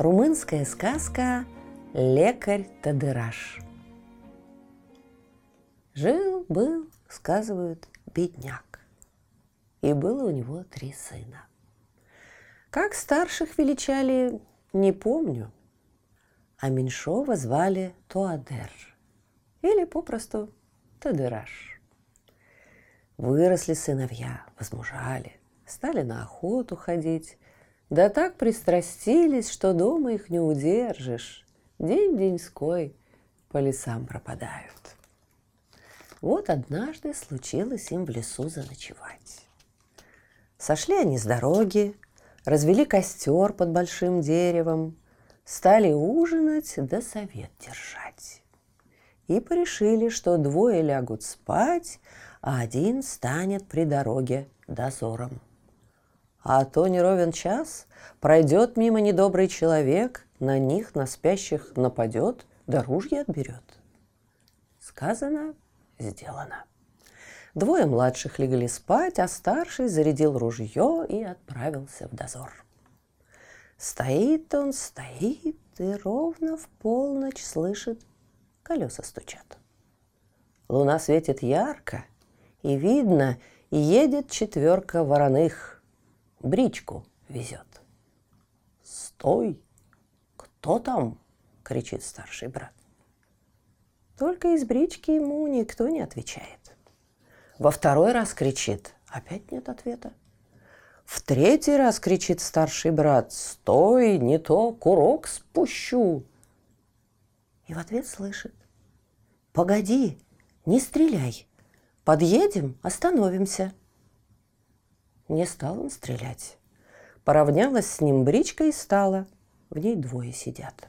Румынская сказка «Лекарь Тадыраш». Жил-был, сказывают, бедняк. И было у него три сына. Как старших величали, не помню. А меньшого звали Туадер. Или попросту Тадыраш. Выросли сыновья, возмужали, стали на охоту ходить, да так пристрастились, что дома их не удержишь. День-деньской по лесам пропадают. Вот однажды случилось им в лесу заночевать. Сошли они с дороги, развели костер под большим деревом, стали ужинать да совет держать. И порешили, что двое лягут спать, а один станет при дороге дозором. А то не ровен час, пройдет мимо недобрый человек, на них, на спящих нападет, да ружья отберет. Сказано, сделано. Двое младших легли спать, а старший зарядил ружье и отправился в дозор. Стоит он, стоит, и ровно в полночь слышит, колеса стучат. Луна светит ярко, и видно, едет четверка вороных – бричку везет. «Стой! Кто там?» — кричит старший брат. Только из брички ему никто не отвечает. Во второй раз кричит, опять нет ответа. В третий раз кричит старший брат, «Стой, не то курок спущу!» И в ответ слышит, «Погоди, не стреляй, подъедем, остановимся». Не стал он стрелять. Поравнялась с ним бричка и стала. В ней двое сидят.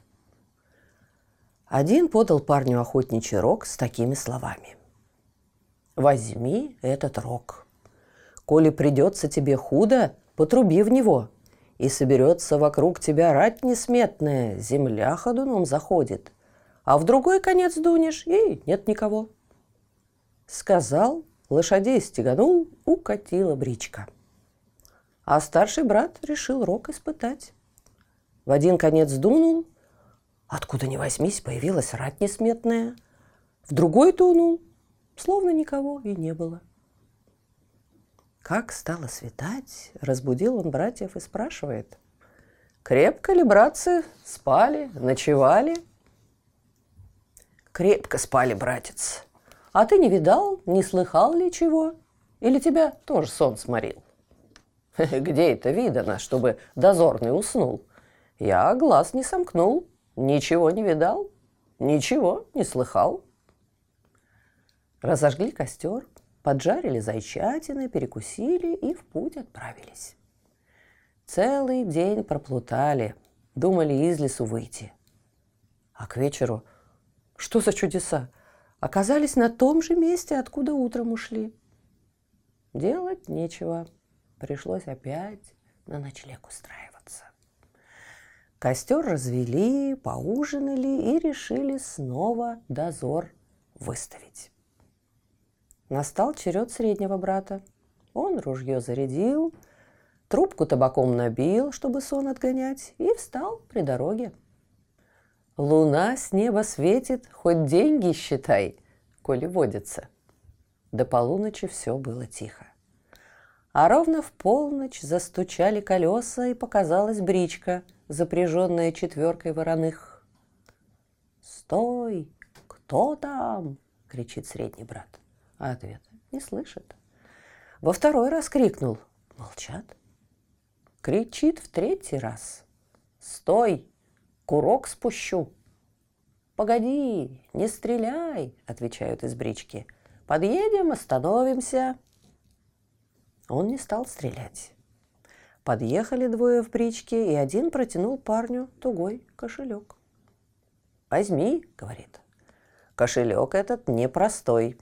Один подал парню охотничий рог с такими словами. «Возьми этот рог. Коли придется тебе худо, потруби в него, и соберется вокруг тебя рать несметная, земля ходуном заходит, а в другой конец дунешь, и нет никого». Сказал, лошадей стеганул, укатила бричка – а старший брат решил рок испытать. В один конец дунул, откуда ни возьмись, появилась рать несметная. В другой дунул, словно никого и не было. Как стало светать, разбудил он братьев и спрашивает. «Крепко ли, братцы, спали, ночевали?» «Крепко спали, братец. А ты не видал, не слыхал ли чего? Или тебя тоже сон сморил?» Где это видано, чтобы дозорный уснул? Я глаз не сомкнул, ничего не видал, ничего не слыхал. Разожгли костер, поджарили зайчатины, перекусили и в путь отправились. Целый день проплутали, думали из лесу выйти. А к вечеру, что за чудеса, оказались на том же месте, откуда утром ушли. Делать нечего – пришлось опять на ночлег устраиваться. Костер развели, поужинали и решили снова дозор выставить. Настал черед среднего брата. Он ружье зарядил, трубку табаком набил, чтобы сон отгонять, и встал при дороге. Луна с неба светит, хоть деньги считай, коли водится. До полуночи все было тихо. А ровно в полночь застучали колеса, и показалась бричка, запряженная четверкой вороных. «Стой! Кто там?» — кричит средний брат. А ответа не слышит. Во второй раз крикнул. Молчат. Кричит в третий раз. «Стой! Курок спущу!» «Погоди, не стреляй!» — отвечают из брички. «Подъедем, остановимся!» Он не стал стрелять. Подъехали двое в бричке, и один протянул парню тугой кошелек. «Возьми», — говорит, — «кошелек этот непростой.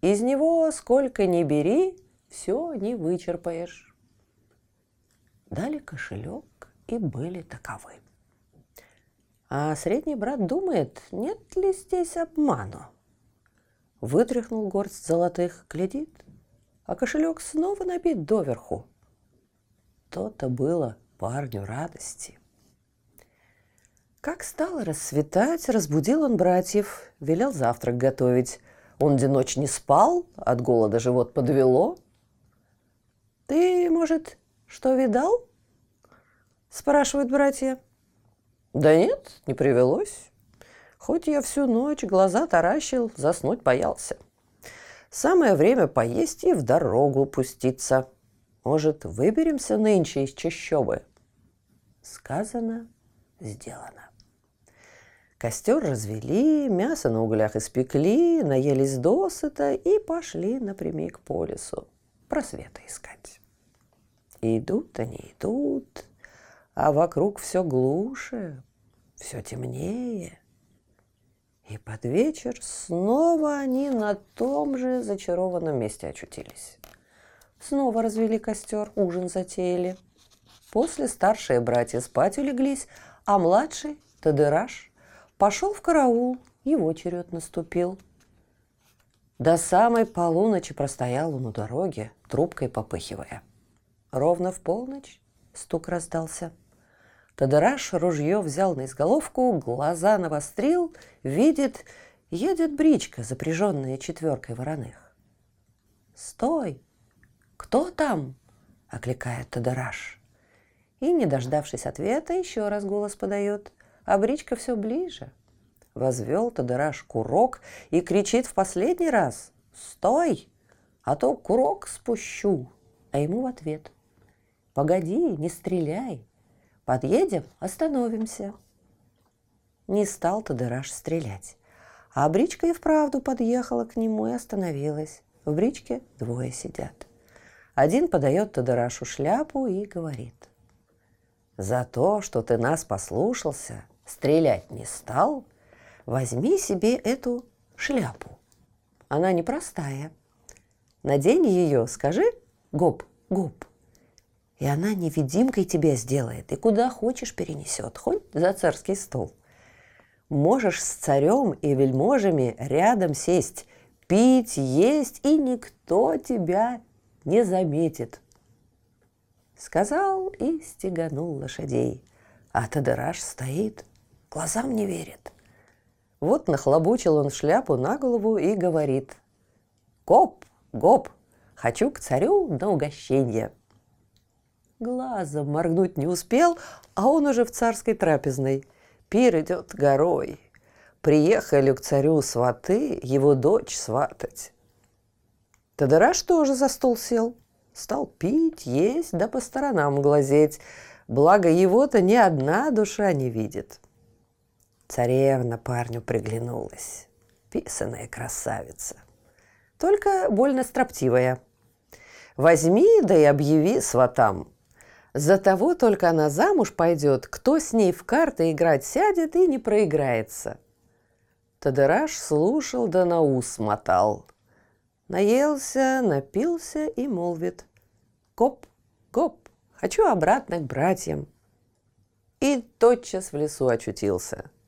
Из него сколько ни бери, все не вычерпаешь». Дали кошелек и были таковы. А средний брат думает, нет ли здесь обману. Вытряхнул горсть золотых, глядит, а кошелек снова набит доверху. То-то было парню радости. Как стало рассветать, разбудил он братьев, велел завтрак готовить. Он день ночь не спал, от голода живот подвело. «Ты, может, что видал?» – спрашивают братья. «Да нет, не привелось. Хоть я всю ночь глаза таращил, заснуть боялся. Самое время поесть и в дорогу пуститься. Может, выберемся нынче из чащобы?» Сказано, сделано. Костер развели, мясо на углях испекли, наелись досыта и пошли напрямик по лесу просвета искать. Идут они, идут, а вокруг все глуше, все темнее. И под вечер снова они на том же зачарованном месте очутились. Снова развели костер, ужин затеяли. После старшие братья спать улеглись, а младший, Тадыраш, Пошел в караул, его черед наступил. До самой полуночи простоял он у дороги, трубкой попыхивая. Ровно в полночь стук раздался. Тадыраш ружье взял на изголовку, глаза навострил, видит, едет бричка, запряженная четверкой вороных. «Стой! Кто там?» — окликает Тадыраш. И, не дождавшись ответа, еще раз голос подает а бричка все ближе. Возвел Тадараш курок и кричит в последний раз «Стой, а то курок спущу!» А ему в ответ «Погоди, не стреляй, подъедем, остановимся». Не стал Тадараш стрелять, а бричка и вправду подъехала к нему и остановилась. В бричке двое сидят. Один подает Тадарашу шляпу и говорит – за то, что ты нас послушался, стрелять не стал, возьми себе эту шляпу. Она непростая. Надень ее, скажи «гоп, гоп». И она невидимкой тебя сделает и куда хочешь перенесет, хоть за царский стол. Можешь с царем и вельможами рядом сесть, пить, есть, и никто тебя не заметит. Сказал и стеганул лошадей, а Тадыраш стоит – глазам не верит. Вот нахлобучил он шляпу на голову и говорит. «Коп, гоп, хочу к царю на угощение». Глазом моргнуть не успел, а он уже в царской трапезной. Пир идет горой. Приехали к царю сваты, его дочь сватать. Тадараш тоже за стол сел. Стал пить, есть, да по сторонам глазеть. Благо его-то ни одна душа не видит. Царевна парню приглянулась. Писаная красавица. Только больно строптивая. Возьми, да и объяви сватам. За того только она замуж пойдет, кто с ней в карты играть сядет и не проиграется. Тадыраш слушал да на ус мотал. Наелся, напился и молвит. Коп, коп, хочу обратно к братьям. И тотчас в лесу очутился –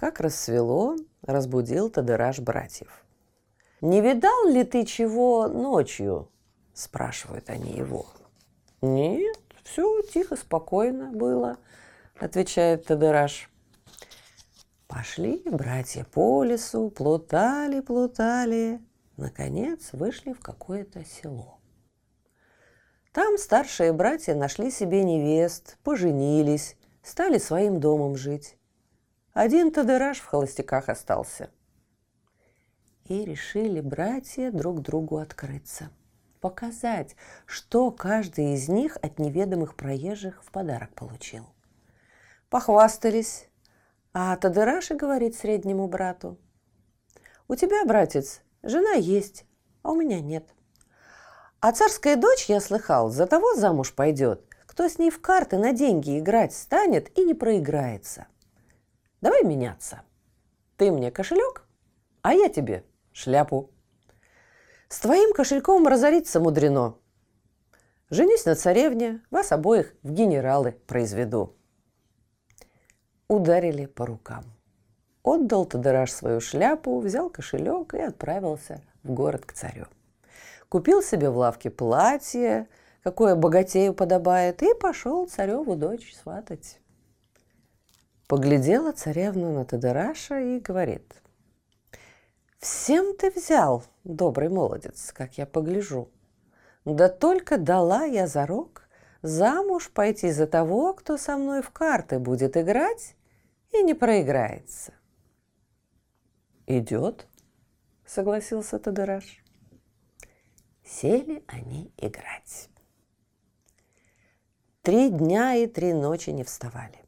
как рассвело, разбудил Тадыраш братьев. «Не видал ли ты чего ночью?» – спрашивают они его. «Нет, все тихо, спокойно было», – отвечает Тадыраш. Пошли братья по лесу, плутали, плутали. Наконец вышли в какое-то село. Там старшие братья нашли себе невест, поженились, стали своим домом жить. Один Тадыраш в холостяках остался. И решили братья друг другу открыться. Показать, что каждый из них от неведомых проезжих в подарок получил. Похвастались. А Тадыраш и говорит среднему брату. «У тебя, братец, жена есть, а у меня нет. А царская дочь, я слыхал, за того замуж пойдет, кто с ней в карты на деньги играть станет и не проиграется. Давай меняться. Ты мне кошелек, а я тебе шляпу. С твоим кошельком разориться мудрено. Женюсь на царевне, вас обоих в генералы произведу. Ударили по рукам. Отдал Тодораж свою шляпу, взял кошелек и отправился в город к царю. Купил себе в лавке платье, какое богатею подобает, и пошел цареву дочь сватать. Поглядела царевна на Тодораша и говорит, «Всем ты взял, добрый молодец, как я погляжу. Да только дала я зарок замуж пойти за того, кто со мной в карты будет играть и не проиграется. «Идет», — согласился Тодораш. Сели они играть. Три дня и три ночи не вставали.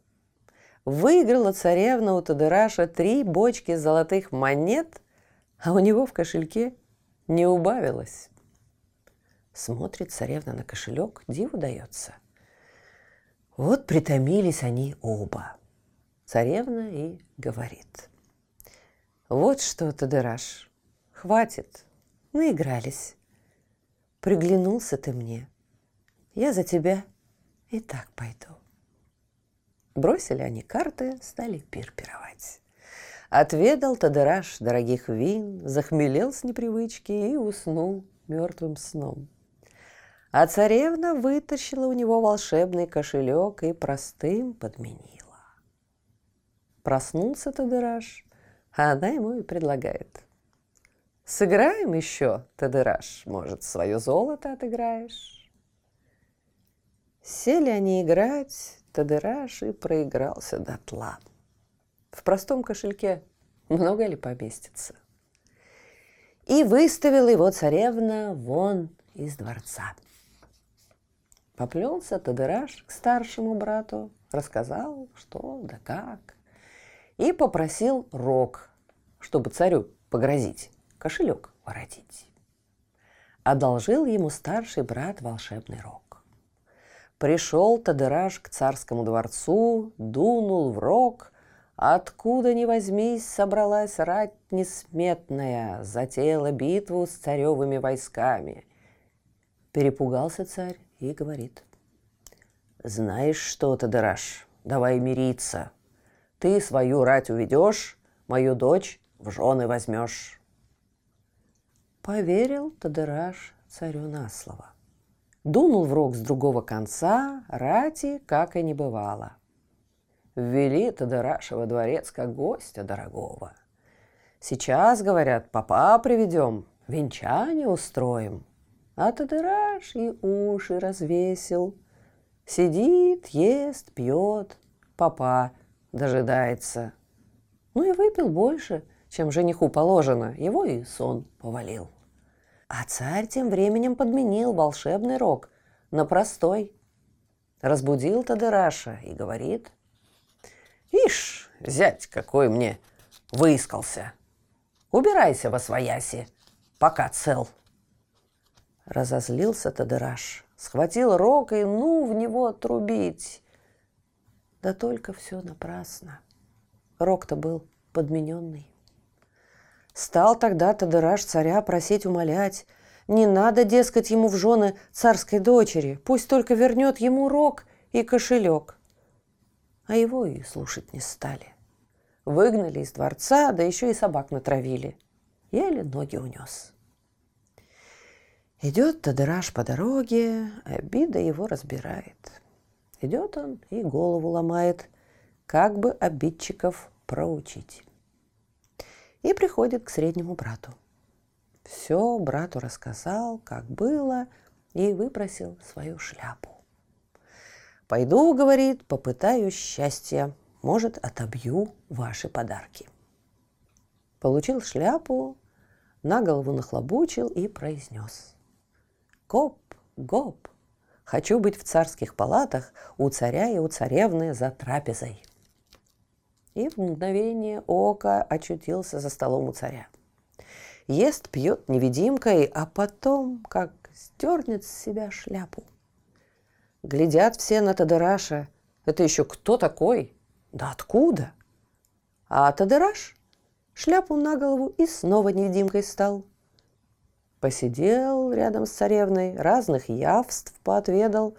Выиграла царевна у Тодораша три бочки золотых монет, а у него в кошельке не убавилось. Смотрит царевна на кошелек, диву дается. Вот притомились они оба. Царевна и говорит. Вот что, Тадыраш, хватит, наигрались. Приглянулся ты мне. Я за тебя и так пойду. Бросили они карты, стали пир пировать. Отведал Тадыраш дорогих вин, захмелел с непривычки и уснул мертвым сном. А царевна вытащила у него волшебный кошелек и простым подменила. Проснулся Тадыраш, а она ему и предлагает. «Сыграем еще, Тадыраш, может, свое золото отыграешь?» Сели они играть, Тадыраш и проигрался дотла. В простом кошельке много ли поместится? И выставила его царевна вон из дворца. Поплелся Тадыраш к старшему брату, рассказал, что да как. И попросил рог, чтобы царю погрозить, кошелек воротить. Одолжил ему старший брат волшебный рог. Пришел Тадыраш к царскому дворцу, дунул в рог, откуда ни возьмись собралась рать несметная, затеяла битву с царевыми войсками. Перепугался царь и говорит. «Знаешь что, Тадыраш, давай мириться. Ты свою рать уведешь, мою дочь в жены возьмешь». Поверил Тадыраш царю на слово. Дунул в рог с другого конца, рати как и не бывало. Ввели Тадыраша во дворец как гостя дорогого. Сейчас, говорят, папа приведем, венчание устроим – а Тадыраш и уши развесил. Сидит, ест, пьет, папа дожидается. Ну и выпил больше, чем жениху положено, его и сон повалил. А царь тем временем подменил волшебный рог на простой. Разбудил Тадыраша и говорит, «Ишь, зять какой мне выискался! Убирайся во свояси, пока цел!» Разозлился Тадыраш, схватил рог и ну в него трубить. Да только все напрасно. Рог-то был подмененный. Стал тогда Тадыраш царя просить умолять. Не надо, дескать, ему в жены царской дочери. Пусть только вернет ему рог и кошелек. А его и слушать не стали. Выгнали из дворца, да еще и собак натравили. Еле ноги унес. Идет Тадыраш по дороге, обида его разбирает. Идет он и голову ломает, как бы обидчиков проучить. И приходит к среднему брату. Все брату рассказал, как было, и выпросил свою шляпу. «Пойду, — говорит, — попытаю счастья, может, отобью ваши подарки». Получил шляпу, на голову нахлобучил и произнес – Гоп, гоп, хочу быть в царских палатах у царя и у царевны за трапезой. И в мгновение ока очутился за столом у царя. Ест, пьет невидимкой, а потом как стернет с себя шляпу. Глядят все на Тадыраша. Это еще кто такой? Да откуда? А Тадыраш шляпу на голову и снова невидимкой стал. Посидел рядом с царевной, разных явств поотведал,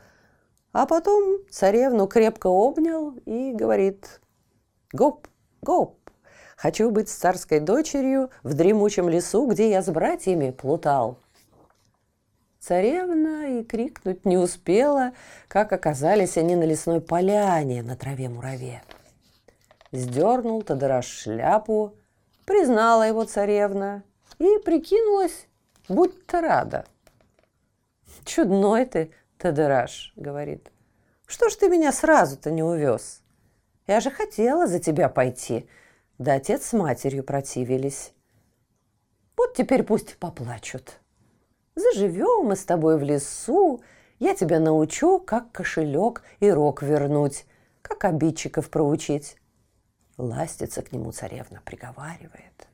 а потом царевну крепко обнял и говорит «Гоп, гоп, хочу быть с царской дочерью в дремучем лесу, где я с братьями плутал». Царевна и крикнуть не успела, как оказались они на лесной поляне на траве мураве. Сдернул Тадыраш шляпу, признала его царевна и прикинулась будь-то рада. Чудной ты, Тадыраш, говорит. Что ж ты меня сразу-то не увез? Я же хотела за тебя пойти. Да отец с матерью противились. Вот теперь пусть поплачут. Заживем мы с тобой в лесу, я тебя научу, как кошелек и рог вернуть, как обидчиков проучить. Ластится к нему царевна, приговаривает.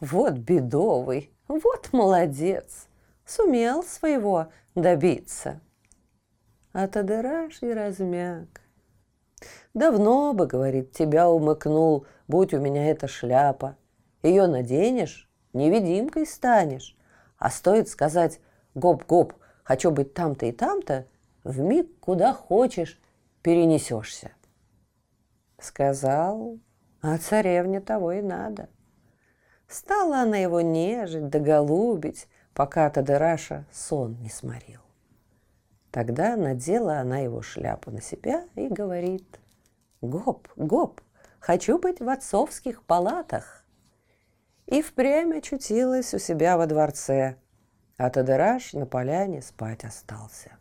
Вот бедовый, вот молодец, сумел своего добиться. А Тадыраш и размяк. Давно бы, говорит, тебя умыкнул, будь у меня эта шляпа. Ее наденешь, невидимкой станешь. А стоит сказать «гоп-гоп, хочу быть там-то и там-то», в миг куда хочешь перенесешься. Сказал, а царевне того и надо. Стала она его нежить да голубить, пока Тадыраша сон не сморил. Тогда надела она его шляпу на себя и говорит, «Гоп, гоп, хочу быть в отцовских палатах». И впрямь очутилась у себя во дворце, а Тадыраш на поляне спать остался.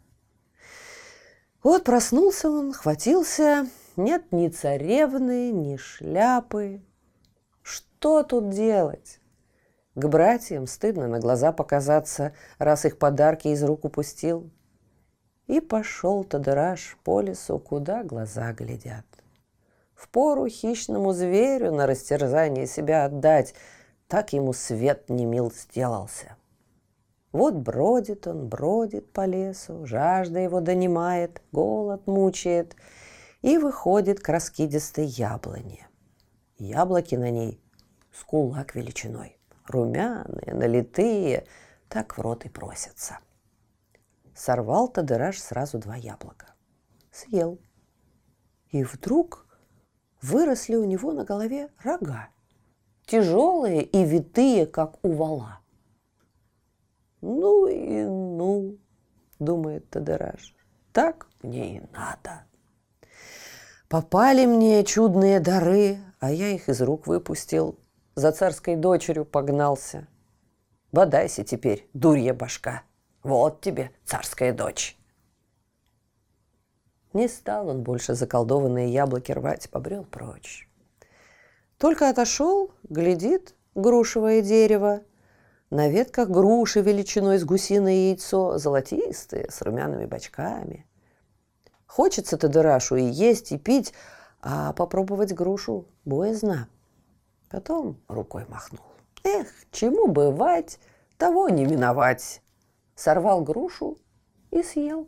Вот проснулся он, хватился, нет ни царевны, ни шляпы, что тут делать? К братьям стыдно на глаза показаться, раз их подарки из рук упустил. И пошел Тадыраш по лесу, куда глаза глядят. В пору хищному зверю на растерзание себя отдать, так ему свет не мил сделался. Вот бродит он, бродит по лесу, жажда его донимает, голод мучает, и выходит к раскидистой яблоне. Яблоки на ней с кулак величиной. Румяные, налитые, так в рот и просятся. Сорвал Тадыраш сразу два яблока. Съел. И вдруг выросли у него на голове рога. Тяжелые и витые, как у вала. Ну и ну, думает Тадыраш, так мне и надо. Попали мне чудные дары, а я их из рук выпустил за царской дочерью погнался. Бодайся теперь, дурья башка. Вот тебе царская дочь. Не стал он больше заколдованные яблоки рвать, побрел прочь. Только отошел, глядит грушевое дерево. На ветках груши величиной с гусиное яйцо, золотистые, с румяными бочками. Хочется-то дырашу и есть, и пить, а попробовать грушу боязно. Потом рукой махнул. Эх, чему бывать, того не миновать. Сорвал грушу и съел.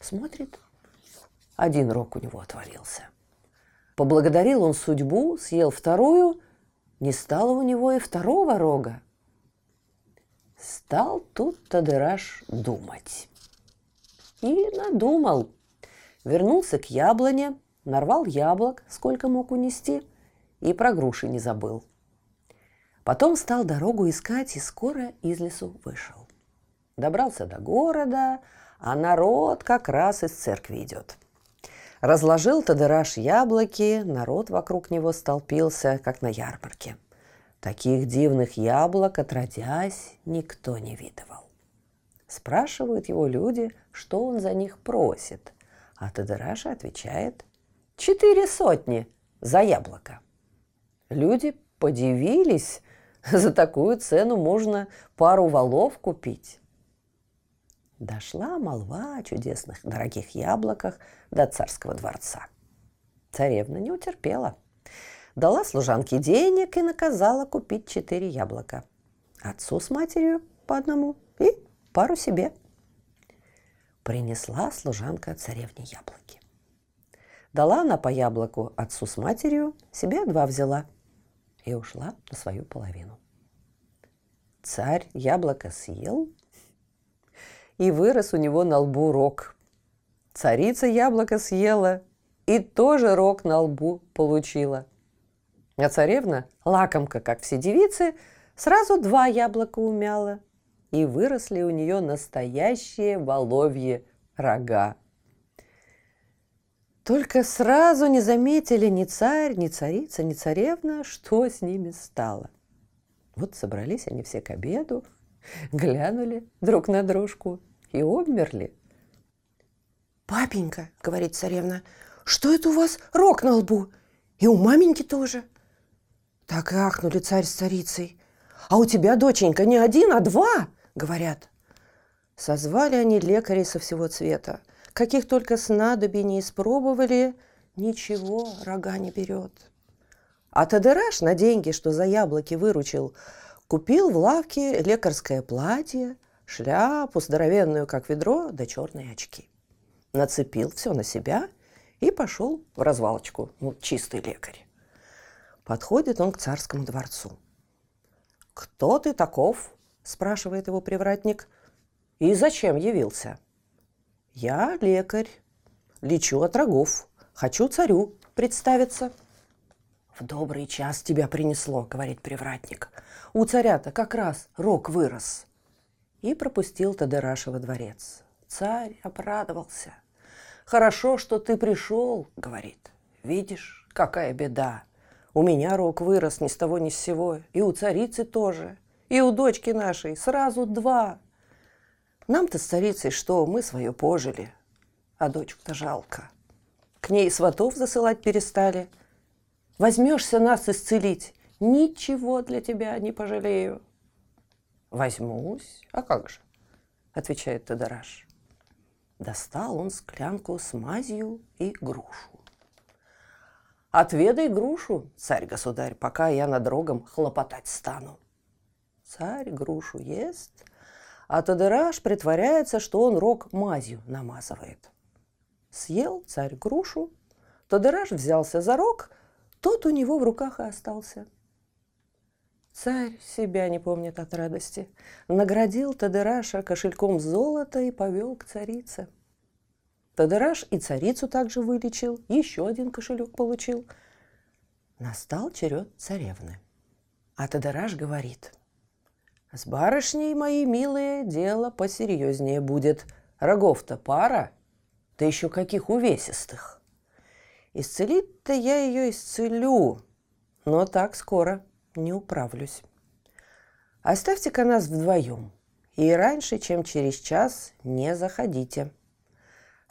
Смотрит, один рог у него отвалился. Поблагодарил он судьбу, съел вторую, не стало у него и второго рога. Стал тут Тадыраш думать. И надумал. Вернулся к яблоне, нарвал яблок, сколько мог унести – и про груши не забыл. Потом стал дорогу искать и скоро из лесу вышел. Добрался до города, а народ как раз из церкви идет. Разложил Тадыраш яблоки, народ вокруг него столпился, как на ярмарке. Таких дивных яблок, отродясь, никто не видывал. Спрашивают его люди, что он за них просит, а Тадыраша отвечает «Четыре сотни за яблоко». Люди подивились, за такую цену можно пару валов купить. Дошла молва о чудесных дорогих яблоках до царского дворца. Царевна не утерпела. Дала служанке денег и наказала купить четыре яблока. Отцу с матерью по одному и пару себе. принесла служанка царевне яблоки. Дала она по яблоку отцу с матерью, себе два взяла и ушла на свою половину. Царь яблоко съел, и вырос у него на лбу рог. Царица яблоко съела, и тоже рог на лбу получила. А царевна, лакомка, как все девицы, сразу два яблока умяла, и выросли у нее настоящие воловьи рога. Только сразу не заметили ни царь, ни царица, ни царевна, что с ними стало. Вот собрались они все к обеду, глянули друг на дружку и обмерли. «Папенька», — говорит царевна, — «что это у вас рог на лбу? И у маменьки тоже?» Так и ахнули царь с царицей. «А у тебя, доченька, не один, а два!» — говорят. Созвали они лекарей со всего цвета. Каких только снадобий не испробовали, ничего рога не берет. А Тадыраш на деньги, что за яблоки выручил, купил в лавке лекарское платье, шляпу здоровенную, как ведро, да черные очки. Нацепил все на себя и пошел в развалочку, ну, чистый лекарь. Подходит он к царскому дворцу. «Кто ты таков?» – спрашивает его привратник. «И зачем явился?» «Я лекарь, лечу от рогов, хочу царю представиться». «В добрый час тебя принесло», — говорит привратник. «У царя-то как раз рог вырос». И пропустил Тадыраша во дворец. Царь обрадовался. «Хорошо, что ты пришел», — говорит. «Видишь, какая беда. У меня рог вырос ни с того ни с сего, и у царицы тоже, и у дочки нашей сразу два. Нам-то с царицей что, мы свое пожили, а дочку-то жалко. К ней сватов засылать перестали. Возьмешься нас исцелить, ничего для тебя не пожалею. Возьмусь, а как же, отвечает Тадараш. Достал он склянку с мазью и грушу. Отведай грушу, царь-государь, пока я над рогом хлопотать стану. Царь грушу ест, а Тадыраш притворяется, что он рог мазью намазывает. Съел царь грушу, Тадыраш взялся за рог, тот у него в руках и остался. Царь себя не помнит от радости. Наградил Тадыраша кошельком золота и повел к царице – Тадыраш и царицу также вылечил, еще один кошелек получил. Настал черед царевны. А Тадыраш говорит, «С барышней, мои милые, дело посерьезнее будет. Рогов-то пара, да еще каких увесистых. Исцелить-то я ее исцелю, но так скоро не управлюсь. Оставьте-ка нас вдвоем, и раньше, чем через час, не заходите».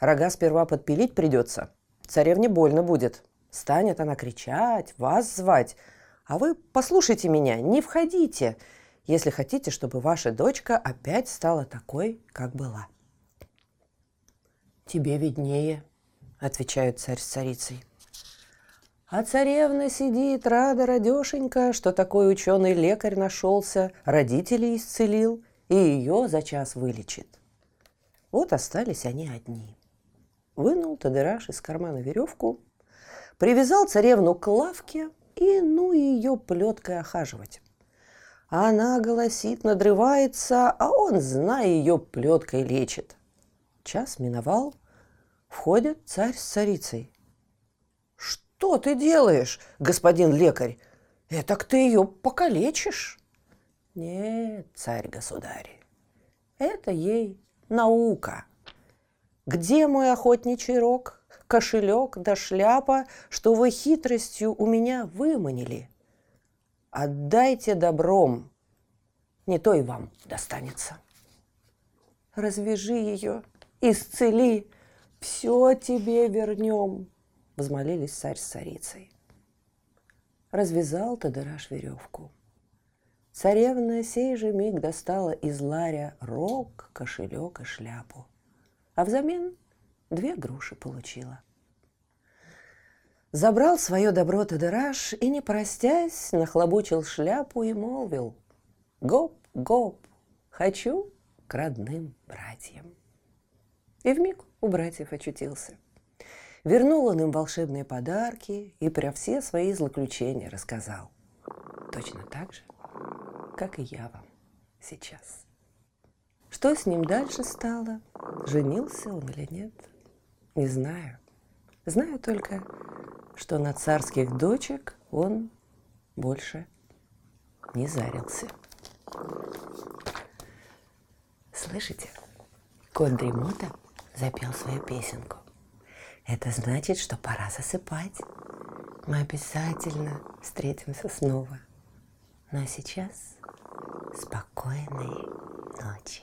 Рога сперва подпилить придется. Царевне больно будет. Станет она кричать, вас звать. А вы послушайте меня, не входите, если хотите, чтобы ваша дочка опять стала такой, как была. «Тебе виднее», — отвечают царь с царицей. А царевна сидит рада радешенька, что такой ученый лекарь нашелся, родителей исцелил и ее за час вылечит. Вот остались они одни вынул Тадыраш из кармана веревку, привязал царевну к лавке и ну ее плеткой охаживать. Она голосит, надрывается, а он, зная ее, плеткой лечит. Час миновал, входит царь с царицей. «Что ты делаешь, господин лекарь? Этак ты ее покалечишь?» «Нет, царь-государь, это ей наука», где мой охотничий рог, кошелек да шляпа, что вы хитростью у меня выманили? Отдайте добром, не то и вам достанется. Развяжи ее, исцели, все тебе вернем, взмолились царь с царицей. Развязал Тадыраш веревку. Царевна сей же миг достала из ларя рог, кошелек и шляпу а взамен две груши получила. Забрал свое добро Тадыраш и, не простясь, нахлобучил шляпу и молвил «Гоп, гоп, хочу к родным братьям». И вмиг у братьев очутился. Вернул он им волшебные подарки и про все свои злоключения рассказал. Точно так же, как и я вам сейчас. Что с ним дальше стало? Женился он или нет? Не знаю. Знаю только, что на царских дочек он больше не зарился. Слышите? Кот Дремота запел свою песенку. Это значит, что пора засыпать. Мы обязательно встретимся снова. Ну а сейчас спокойной ночи.